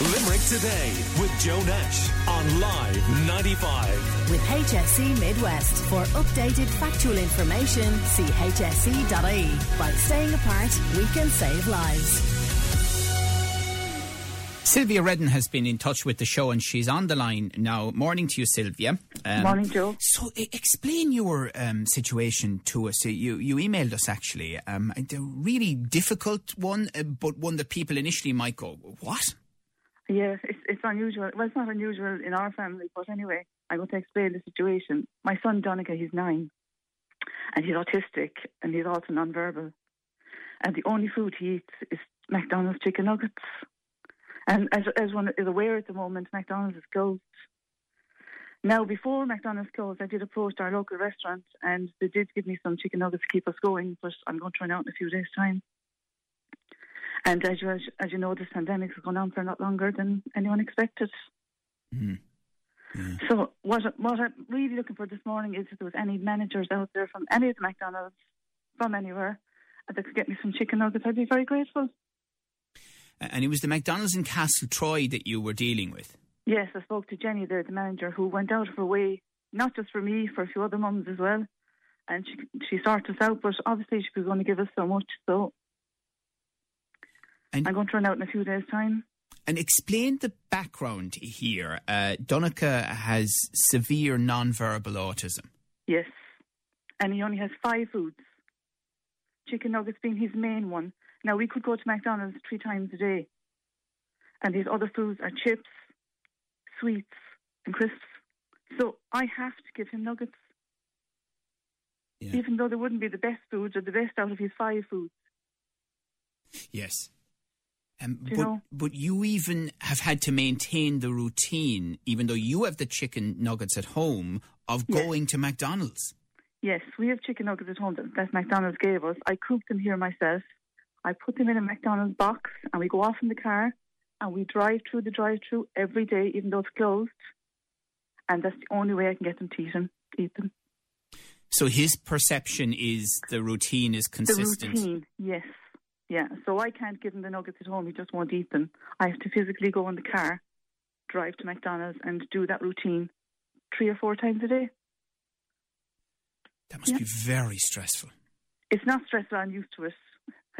Limerick Today with Joe Nash on Live 95. With HSE Midwest. For updated factual information, see hse.ie. By staying apart, we can save lives. Sylvia Redden has been in touch with the show and she's on the line now. Morning to you, Sylvia. Um, Morning, Joe. So, explain your um, situation to us. You you emailed us actually. Um, a really difficult one, uh, but one that people initially might go, "What?" Yeah, it's, it's unusual. Well, it's not unusual in our family, but anyway, I'm going to explain the situation. My son, Donica, he's nine, and he's autistic, and he's also nonverbal. And the only food he eats is McDonald's chicken nuggets. And as, as one is aware at the moment, McDonald's is closed. Now, before McDonald's closed, I did approach our local restaurant, and they did give me some chicken nuggets to keep us going, but I'm going to run out in a few days' time. And as you, as you know, this pandemic has gone on for a lot longer than anyone expected. Mm. Yeah. So what what I'm really looking for this morning is if there was any managers out there from any of the McDonald's, from anywhere, that could get me some chicken nuggets, I'd be very grateful. And it was the McDonald's in Castle Troy that you were dealing with? Yes, I spoke to Jenny there, the manager, who went out of her way, not just for me, for a few other mums as well. And she she sorted us out, but obviously she was going to give us so much, so and I'm going to run out in a few days' time. And explain the background here. Uh, Donica has severe non-verbal autism. Yes, and he only has five foods. Chicken nuggets being his main one. Now we could go to McDonald's three times a day, and these other foods are chips, sweets, and crisps. So I have to give him nuggets, yeah. even though they wouldn't be the best foods or the best out of his five foods. Yes. Um, but, know? but you even have had to maintain the routine, even though you have the chicken nuggets at home, of yes. going to McDonald's. Yes, we have chicken nuggets at home that, that McDonald's gave us. I cook them here myself. I put them in a McDonald's box and we go off in the car and we drive through the drive through every day, even though it's closed. And that's the only way I can get them to eat them. Eat them. So his perception is the routine is consistent. The routine, yes. Yeah, so I can't give him the nuggets at home. He just won't eat them. I have to physically go in the car, drive to McDonald's, and do that routine three or four times a day. That must yeah. be very stressful. It's not stressful. I'm used to it.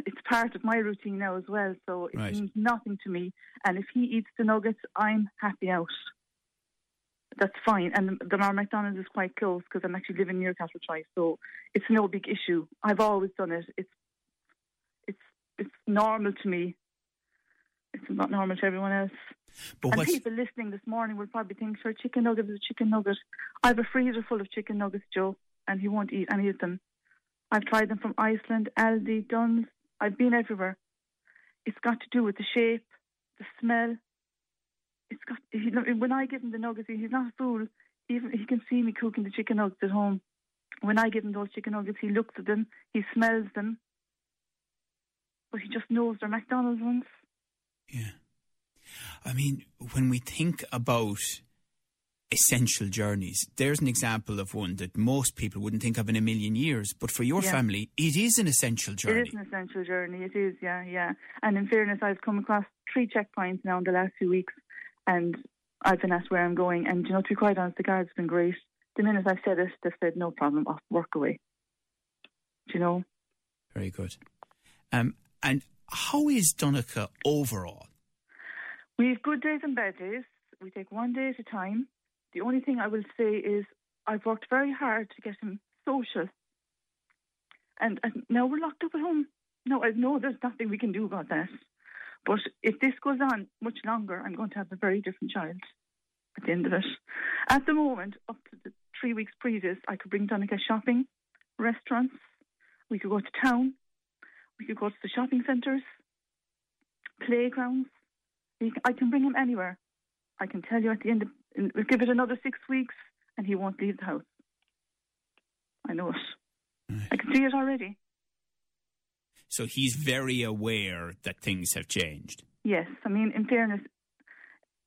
It's part of my routine now as well, so it right. means nothing to me. And if he eats the nuggets, I'm happy out. That's fine. And the, our McDonald's is quite close because I'm actually living near Castle Castletroy, so it's no big issue. I've always done it. It's it's normal to me. It's not normal to everyone else. But and people listening this morning will probably think, sure, chicken nugget is a chicken nugget. I have a freezer full of chicken nuggets, Joe, and he won't eat any of them. I've tried them from Iceland, Aldi, Dunnes. I've been everywhere. It's got to do with the shape, the smell. It's got. He, when I give him the nuggets, he's not a fool. Even he can see me cooking the chicken nuggets at home. When I give him those chicken nuggets, he looks at them, he smells them, but he just knows they're McDonald's ones. Yeah. I mean, when we think about essential journeys, there's an example of one that most people wouldn't think of in a million years. But for your yeah. family, it is an essential journey. It is an essential journey. It is, yeah, yeah. And in fairness, I've come across three checkpoints now in the last few weeks, and I've been asked where I'm going. And you know, to be quite honest, the guards been great. The minute I've said it, they've said no problem, off work away. Do you know? Very good. Um, and how is Donica overall? We have good days and bad days. We take one day at a time. The only thing I will say is I've worked very hard to get him social. And, and now we're locked up at home. No, I know there's nothing we can do about that. But if this goes on much longer, I'm going to have a very different child at the end of it. At the moment, up to the three weeks previous, I could bring Donica shopping, restaurants, we could go to town, we could go to the shopping centres, playgrounds. I can bring him anywhere. I can tell you at the end of, we'll give it another six weeks and he won't leave the house. I know it. Right. I can see it already. So he's very aware that things have changed. Yes, I mean, in fairness,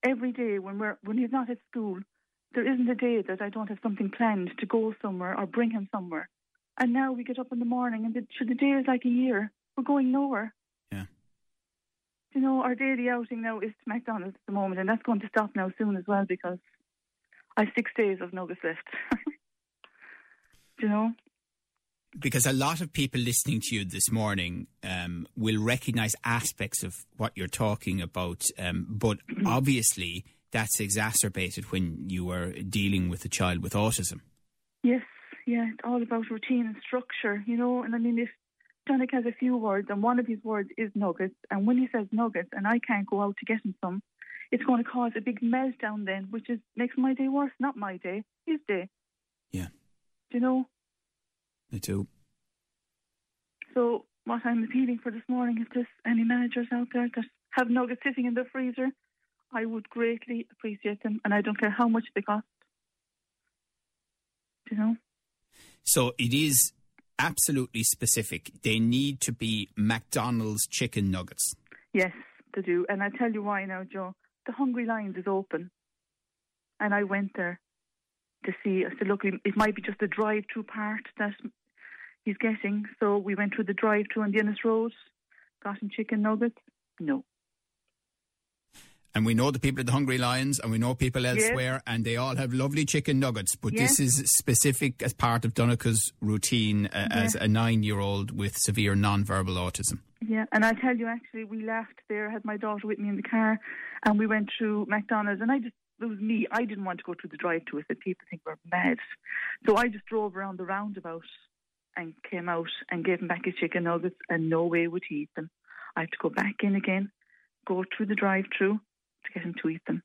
every day when we're when he's not at school, there isn't a day that I don't have something planned to go somewhere or bring him somewhere. And now we get up in the morning and the, the day is like a year. We're going nowhere. Yeah. you know, our daily outing now is to McDonald's at the moment, and that's going to stop now soon as well because I have six days of nuggets left. you know? Because a lot of people listening to you this morning um, will recognise aspects of what you're talking about, um, but obviously that's exacerbated when you are dealing with a child with autism. Yes, yeah, it's all about routine and structure, you know. And I mean, if Dominic has a few words, and one of his words is nuggets, and when he says nuggets, and I can't go out to get him some, it's going to cause a big meltdown then, which is makes my day worse. Not my day, his day. Yeah. Do you know? I do. So what I'm appealing for this morning, if there's any managers out there that have nuggets sitting in the freezer, I would greatly appreciate them, and I don't care how much they cost. Do you know? So it is absolutely specific. They need to be McDonald's chicken nuggets. Yes, they do. And I tell you why now, Joe. The Hungry Lions is open. And I went there to see. I said, look, it might be just the drive through part that he's getting. So we went through the drive through on the Ennis Road, got him chicken nuggets. No. And we know the people at the Hungry Lions and we know people elsewhere, yes. and they all have lovely chicken nuggets. But yes. this is specific as part of Donica's routine uh, as a nine year old with severe non verbal autism. Yeah, and I tell you, actually, we left there, I had my daughter with me in the car, and we went through McDonald's, and I just, it was me, I didn't want to go through the drive through. I said, people think we're mad. So I just drove around the roundabout and came out and gave him back his chicken nuggets, and no way would he eat them. I had to go back in again, go through the drive through to get him to eat them.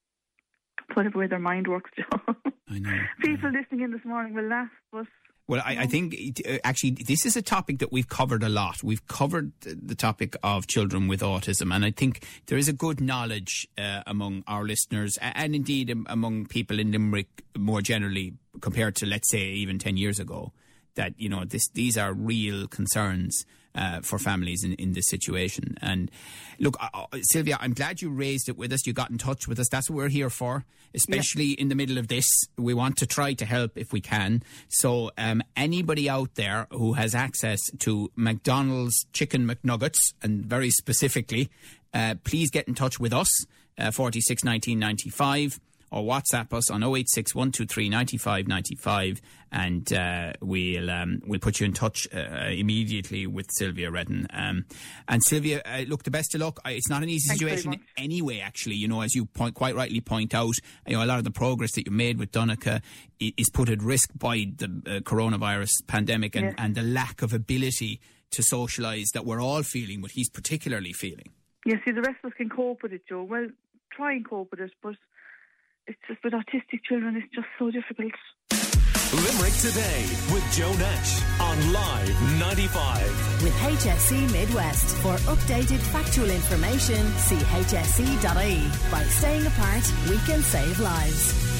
Whatever way their mind works, Joe. I know. People listening in this morning will laugh, but well, I, I, think uh, actually this is a topic that we've covered a lot. We've covered the topic of children with autism, and I think there is a good knowledge uh, among our listeners and indeed among people in Limerick more generally compared to, let's say, even 10 years ago, that, you know, this, these are real concerns uh, for families in, in this situation. And look, uh, Sylvia, I'm glad you raised it with us. You got in touch with us. That's what we're here for, especially yeah. in the middle of this. We want to try to help if we can. So, um, anybody out there who has access to McDonald's chicken McNuggets, and very specifically, uh, please get in touch with us. Uh, 46 1995 or WhatsApp us on 086 123 95 95 and uh, we'll um, we'll put you in touch uh, immediately with Sylvia Redden. Um, and Sylvia, uh, look, the best of luck. It's not an easy Thanks situation anyway. Actually, you know, as you point, quite rightly point out, you know, a lot of the progress that you made with Donica is put at risk by the uh, coronavirus pandemic and, yes. and the lack of ability to socialise that we're all feeling, what he's particularly feeling. Yes, see, the rest of us can cope with it, Joe. Well, try and cope with it, but it's just with autistic children, it's just so difficult. Limerick Today with Joe Nash on Live 95. With HSE Midwest. For updated factual information, see hse.ie. By staying apart, we can save lives.